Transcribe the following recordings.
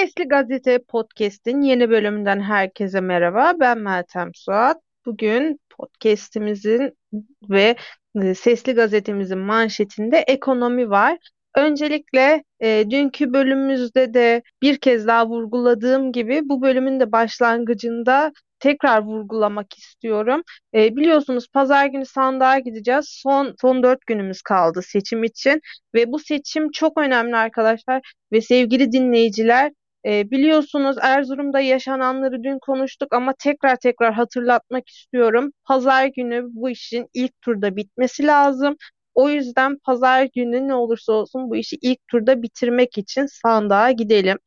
Sesli Gazete Podcast'in yeni bölümünden herkese merhaba. Ben Meltem Suat. Bugün podcast'imizin ve e, Sesli Gazetemizin manşetinde ekonomi var. Öncelikle e, dünkü bölümümüzde de bir kez daha vurguladığım gibi bu bölümün de başlangıcında tekrar vurgulamak istiyorum. E, biliyorsunuz pazar günü sandığa gideceğiz. Son son dört günümüz kaldı seçim için ve bu seçim çok önemli arkadaşlar ve sevgili dinleyiciler e, biliyorsunuz Erzurum'da yaşananları dün konuştuk ama tekrar tekrar hatırlatmak istiyorum. Pazar günü bu işin ilk turda bitmesi lazım. O yüzden pazar günü ne olursa olsun bu işi ilk turda bitirmek için sandığa gidelim.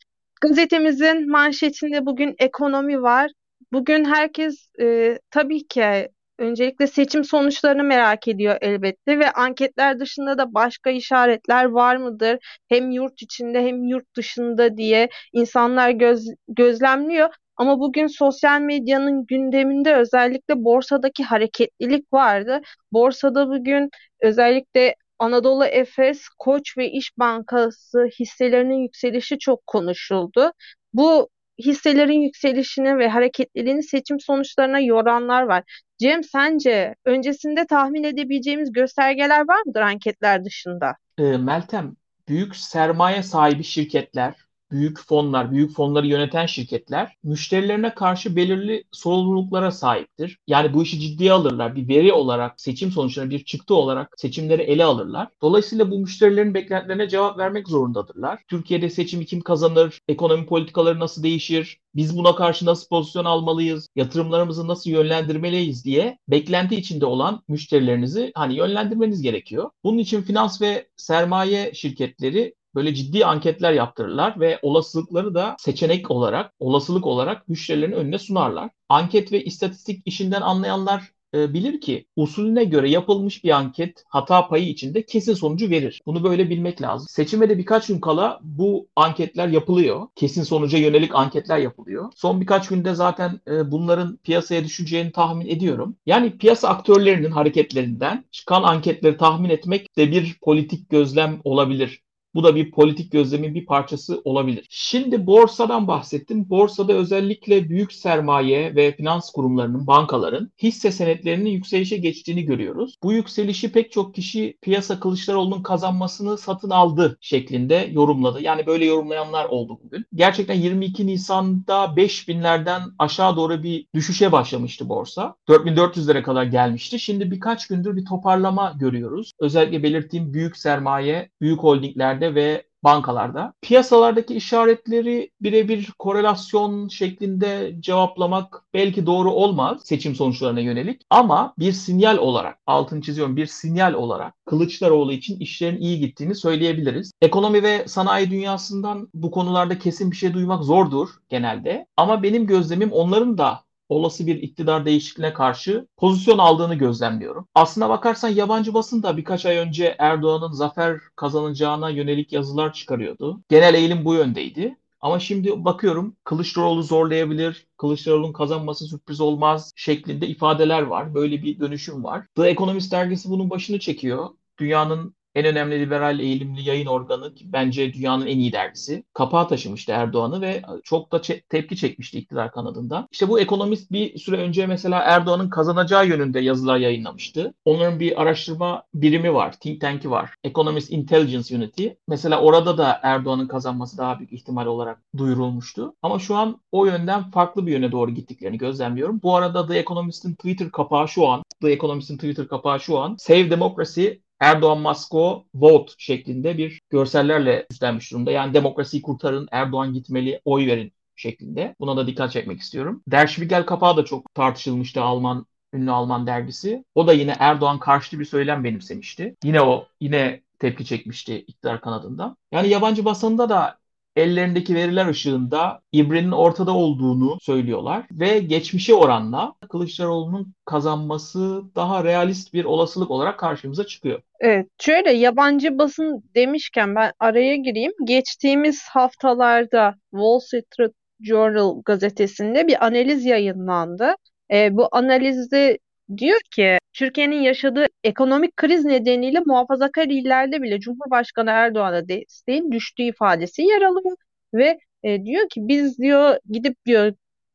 Gazetemizin manşetinde bugün ekonomi var. Bugün herkes e, tabii ki öncelikle seçim sonuçlarını merak ediyor elbette ve anketler dışında da başka işaretler var mıdır? Hem yurt içinde hem yurt dışında diye insanlar göz, gözlemliyor. Ama bugün sosyal medyanın gündeminde özellikle borsadaki hareketlilik vardı. Borsada bugün özellikle Anadolu Efes, Koç ve İş Bankası hisselerinin yükselişi çok konuşuldu. Bu hisselerin yükselişini ve hareketliliğini seçim sonuçlarına yoranlar var. Cem sence öncesinde tahmin edebileceğimiz göstergeler var mıdır anketler dışında? E, Meltem, büyük sermaye sahibi şirketler büyük fonlar, büyük fonları yöneten şirketler müşterilerine karşı belirli sorumluluklara sahiptir. Yani bu işi ciddiye alırlar. Bir veri olarak, seçim sonuçlarına bir çıktı olarak seçimleri ele alırlar. Dolayısıyla bu müşterilerin beklentilerine cevap vermek zorundadırlar. Türkiye'de seçimi kim kazanır, ekonomi politikaları nasıl değişir, biz buna karşı nasıl pozisyon almalıyız, yatırımlarımızı nasıl yönlendirmeliyiz diye beklenti içinde olan müşterilerinizi hani yönlendirmeniz gerekiyor. Bunun için finans ve sermaye şirketleri böyle ciddi anketler yaptırırlar ve olasılıkları da seçenek olarak, olasılık olarak müşterilerin önüne sunarlar. Anket ve istatistik işinden anlayanlar e, bilir ki usulüne göre yapılmış bir anket hata payı içinde kesin sonucu verir. Bunu böyle bilmek lazım. Seçime de birkaç gün kala bu anketler yapılıyor. Kesin sonuca yönelik anketler yapılıyor. Son birkaç günde zaten e, bunların piyasaya düşeceğini tahmin ediyorum. Yani piyasa aktörlerinin hareketlerinden çıkan anketleri tahmin etmek de bir politik gözlem olabilir. Bu da bir politik gözlemin bir parçası olabilir. Şimdi borsadan bahsettim. Borsada özellikle büyük sermaye ve finans kurumlarının, bankaların hisse senetlerinin yükselişe geçtiğini görüyoruz. Bu yükselişi pek çok kişi piyasa Kılıçdaroğlu'nun kazanmasını satın aldı şeklinde yorumladı. Yani böyle yorumlayanlar oldu bugün. Gerçekten 22 Nisan'da 5000'lerden aşağı doğru bir düşüşe başlamıştı borsa. 4400'lere kadar gelmişti. Şimdi birkaç gündür bir toparlama görüyoruz. Özellikle belirttiğim büyük sermaye, büyük holdinglerde ülkelerde ve bankalarda. Piyasalardaki işaretleri birebir korelasyon şeklinde cevaplamak belki doğru olmaz seçim sonuçlarına yönelik ama bir sinyal olarak, altını çiziyorum bir sinyal olarak Kılıçdaroğlu için işlerin iyi gittiğini söyleyebiliriz. Ekonomi ve sanayi dünyasından bu konularda kesin bir şey duymak zordur genelde ama benim gözlemim onların da olası bir iktidar değişikliğine karşı pozisyon aldığını gözlemliyorum. Aslına bakarsan yabancı basın da birkaç ay önce Erdoğan'ın zafer kazanacağına yönelik yazılar çıkarıyordu. Genel eğilim bu yöndeydi. Ama şimdi bakıyorum Kılıçdaroğlu zorlayabilir, Kılıçdaroğlu'nun kazanması sürpriz olmaz şeklinde ifadeler var. Böyle bir dönüşüm var. The Economist dergisi bunun başını çekiyor. Dünyanın en önemli liberal eğilimli yayın organı bence dünyanın en iyi dergisi. Kapağı taşımıştı Erdoğan'ı ve çok da tepki çekmişti iktidar kanadında. İşte bu ekonomist bir süre önce mesela Erdoğan'ın kazanacağı yönünde yazılar yayınlamıştı. Onların bir araştırma birimi var, think tank'i var. Economist Intelligence Unity. Mesela orada da Erdoğan'ın kazanması daha büyük ihtimal olarak duyurulmuştu. Ama şu an o yönden farklı bir yöne doğru gittiklerini gözlemliyorum. Bu arada The Economist'in Twitter kapağı şu an, The Economist'in Twitter kapağı şu an Save Democracy Erdoğan Masko vote şeklinde bir görsellerle üstlenmiş durumda. Yani demokrasiyi kurtarın, Erdoğan gitmeli, oy verin şeklinde. Buna da dikkat çekmek istiyorum. Der Spiegel kapağı da çok tartışılmıştı Alman ünlü Alman dergisi. O da yine Erdoğan karşıtı bir söylem benimsemişti. Yine o yine tepki çekmişti iktidar kanadında. Yani yabancı basında da ellerindeki veriler ışığında İbre'nin ortada olduğunu söylüyorlar ve geçmişe oranla Kılıçdaroğlu'nun kazanması daha realist bir olasılık olarak karşımıza çıkıyor. Evet, şöyle yabancı basın demişken ben araya gireyim. Geçtiğimiz haftalarda Wall Street Journal gazetesinde bir analiz yayınlandı. E, bu analizde diyor ki Türkiye'nin yaşadığı ekonomik kriz nedeniyle muhafazakar illerde bile Cumhurbaşkanı Erdoğan'a desteğin düştüğü ifadesi yer alıyor ve e, diyor ki biz diyor gidip diyor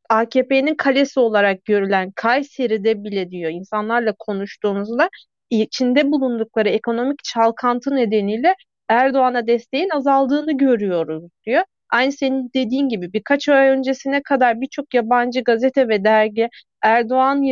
AKP'nin kalesi olarak görülen Kayseri'de bile diyor insanlarla konuştuğumuzda içinde bulundukları ekonomik çalkantı nedeniyle Erdoğan'a desteğin azaldığını görüyoruz diyor. Aynı senin dediğin gibi birkaç ay öncesine kadar birçok yabancı gazete ve dergi Erdoğan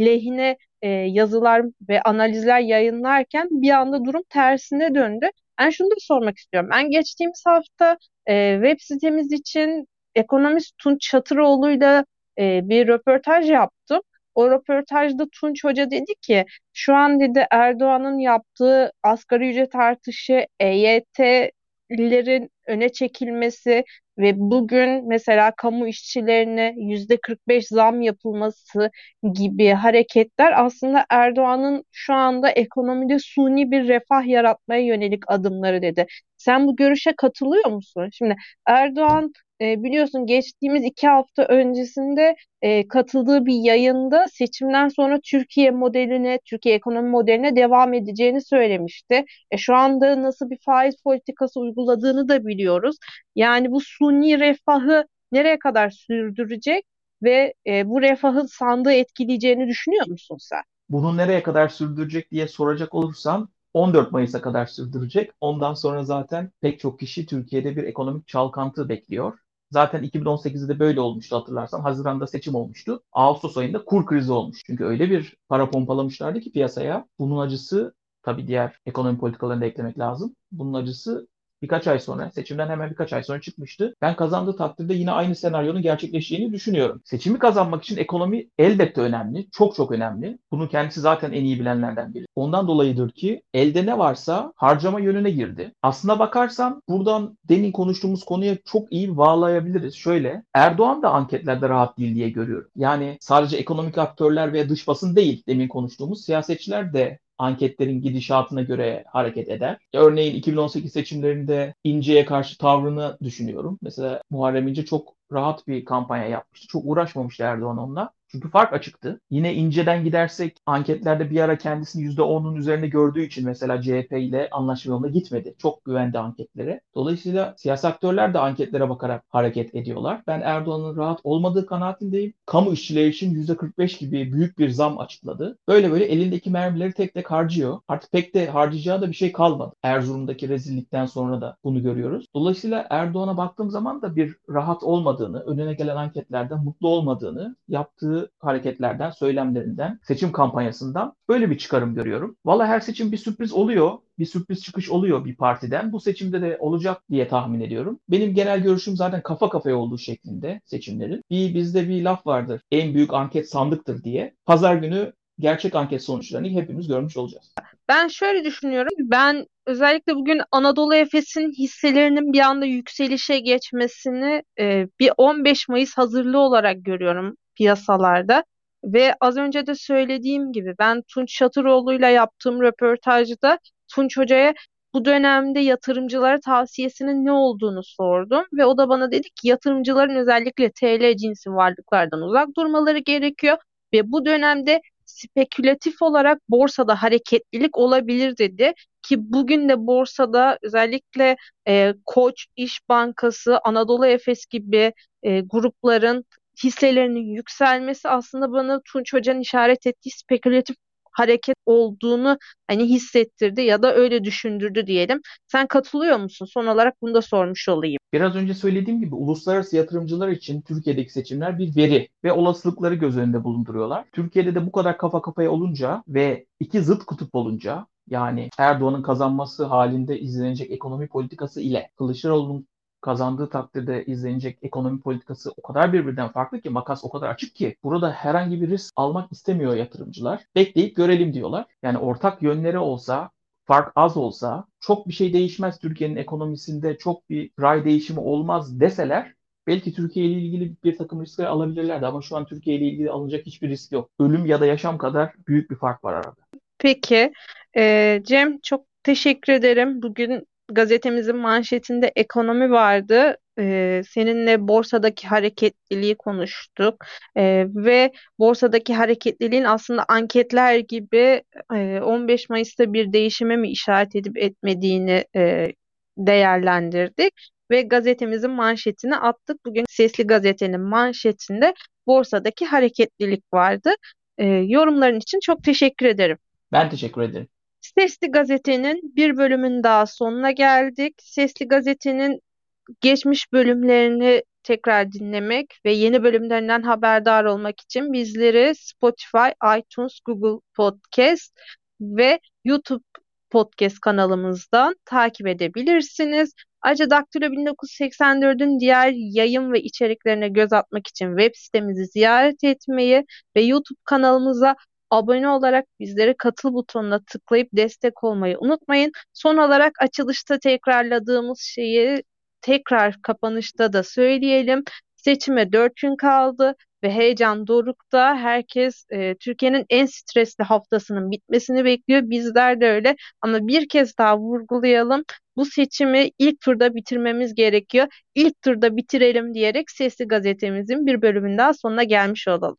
lehine e, yazılar ve analizler yayınlarken bir anda durum tersine döndü. Ben şunu da sormak istiyorum. Ben geçtiğimiz hafta e, web sitemiz için ekonomist Tunç Çatıroğlu'yla e, bir röportaj yaptım. O röportajda Tunç Hoca dedi ki şu an dedi Erdoğan'ın yaptığı asgari ücret artışı, EYT'lerin öne çekilmesi ve bugün mesela kamu işçilerine yüzde 45 zam yapılması gibi hareketler aslında Erdoğan'ın şu anda ekonomide suni bir refah yaratmaya yönelik adımları dedi. Sen bu görüşe katılıyor musun? Şimdi Erdoğan e, biliyorsun geçtiğimiz iki hafta öncesinde e, katıldığı bir yayında seçimden sonra Türkiye modeline, Türkiye ekonomi modeline devam edeceğini söylemişti. E, şu anda nasıl bir faiz politikası uyguladığını da biliyoruz. Yani bu suni refahı nereye kadar sürdürecek ve e, bu refahın sandığı etkileyeceğini düşünüyor musun sen? Bunu nereye kadar sürdürecek diye soracak olursan 14 Mayıs'a kadar sürdürecek. Ondan sonra zaten pek çok kişi Türkiye'de bir ekonomik çalkantı bekliyor. Zaten 2018'de de böyle olmuştu hatırlarsan. Haziran'da seçim olmuştu. Ağustos ayında kur krizi olmuş. Çünkü öyle bir para pompalamışlardı ki piyasaya. Bunun acısı tabii diğer ekonomi politikalarını da eklemek lazım. Bunun acısı birkaç ay sonra, seçimden hemen birkaç ay sonra çıkmıştı. Ben kazandığı takdirde yine aynı senaryonun gerçekleşeceğini düşünüyorum. Seçimi kazanmak için ekonomi elbette önemli, çok çok önemli. Bunu kendisi zaten en iyi bilenlerden biri. Ondan dolayıdır ki elde ne varsa harcama yönüne girdi. Aslına bakarsan buradan demin konuştuğumuz konuya çok iyi bağlayabiliriz. Şöyle, Erdoğan da anketlerde rahat değil diye görüyorum. Yani sadece ekonomik aktörler ve dış basın değil demin konuştuğumuz siyasetçiler de anketlerin gidişatına göre hareket eder. Örneğin 2018 seçimlerinde İnce'ye karşı tavrını düşünüyorum. Mesela Muharrem İnce çok rahat bir kampanya yapmıştı. Çok uğraşmamıştı Erdoğan onunla. Çünkü fark açıktı. Yine inceden gidersek anketlerde bir ara kendisini %10'un üzerinde gördüğü için mesela CHP ile anlaşma yoluna gitmedi. Çok güvendi anketlere. Dolayısıyla siyasi aktörler de anketlere bakarak hareket ediyorlar. Ben Erdoğan'ın rahat olmadığı kanaatindeyim. Kamu işçileri için %45 gibi büyük bir zam açıkladı. Böyle böyle elindeki mermileri tek tek harcıyor. Artık pek de harcayacağı da bir şey kalmadı. Erzurum'daki rezillikten sonra da bunu görüyoruz. Dolayısıyla Erdoğan'a baktığım zaman da bir rahat olmadığını, önüne gelen anketlerden mutlu olmadığını, yaptığı hareketlerden, söylemlerinden, seçim kampanyasından böyle bir çıkarım görüyorum. Valla her seçim bir sürpriz oluyor. Bir sürpriz çıkış oluyor bir partiden. Bu seçimde de olacak diye tahmin ediyorum. Benim genel görüşüm zaten kafa kafaya olduğu şeklinde seçimlerin. Bir bizde bir laf vardır. En büyük anket sandıktır diye. Pazar günü gerçek anket sonuçlarını hepimiz görmüş olacağız. Ben şöyle düşünüyorum. Ben özellikle bugün Anadolu Efes'in hisselerinin bir anda yükselişe geçmesini e, bir 15 Mayıs hazırlığı olarak görüyorum piyasalarda. Ve az önce de söylediğim gibi ben Tunç Şatıroğlu'yla yaptığım röportajda Tunç Hoca'ya bu dönemde yatırımcılara tavsiyesinin ne olduğunu sordum ve o da bana dedi ki yatırımcıların özellikle TL cinsi varlıklardan uzak durmaları gerekiyor ve bu dönemde spekülatif olarak borsada hareketlilik olabilir dedi. Ki bugün de borsada özellikle e, Koç, İş Bankası, Anadolu Efes gibi e, grupların hisselerinin yükselmesi aslında bana Tunç Hoca'nın işaret ettiği spekülatif hareket olduğunu hani hissettirdi ya da öyle düşündürdü diyelim. Sen katılıyor musun? Son olarak bunu da sormuş olayım. Biraz önce söylediğim gibi uluslararası yatırımcılar için Türkiye'deki seçimler bir veri ve olasılıkları göz önünde bulunduruyorlar. Türkiye'de de bu kadar kafa kafaya olunca ve iki zıt kutup olunca yani Erdoğan'ın kazanması halinde izlenecek ekonomi politikası ile Kılıçdaroğlu'nun kazandığı takdirde izlenecek ekonomi politikası o kadar birbirinden farklı ki makas o kadar açık ki burada herhangi bir risk almak istemiyor yatırımcılar. Bekleyip görelim diyorlar. Yani ortak yönleri olsa fark az olsa çok bir şey değişmez Türkiye'nin ekonomisinde çok bir ray değişimi olmaz deseler belki Türkiye ile ilgili bir takım riskler alabilirlerdi ama şu an Türkiye ile ilgili alınacak hiçbir risk yok. Ölüm ya da yaşam kadar büyük bir fark var arada. Peki e, Cem çok teşekkür ederim. Bugün gazetemizin manşetinde ekonomi vardı. Ee, seninle borsadaki hareketliliği konuştuk ee, ve borsadaki hareketliliğin aslında anketler gibi e, 15 Mayıs'ta bir değişime mi işaret edip etmediğini e, değerlendirdik ve gazetemizin manşetini attık. Bugün Sesli Gazete'nin manşetinde borsadaki hareketlilik vardı. E, yorumların için çok teşekkür ederim. Ben teşekkür ederim. Sesli Gazete'nin bir bölümün daha sonuna geldik. Sesli Gazete'nin geçmiş bölümlerini tekrar dinlemek ve yeni bölümlerinden haberdar olmak için bizleri Spotify, iTunes, Google Podcast ve YouTube podcast kanalımızdan takip edebilirsiniz. Ayrıca Daktilo 1984'ün diğer yayın ve içeriklerine göz atmak için web sitemizi ziyaret etmeyi ve YouTube kanalımıza abone olarak bizlere katıl butonuna tıklayıp destek olmayı unutmayın. Son olarak açılışta tekrarladığımız şeyi tekrar kapanışta da söyleyelim. Seçime 4 gün kaldı ve heyecan dorukta. Herkes e, Türkiye'nin en stresli haftasının bitmesini bekliyor. Bizler de öyle ama bir kez daha vurgulayalım. Bu seçimi ilk turda bitirmemiz gerekiyor. İlk turda bitirelim diyerek Sesli Gazetemizin bir bölümünden sonuna gelmiş olalım.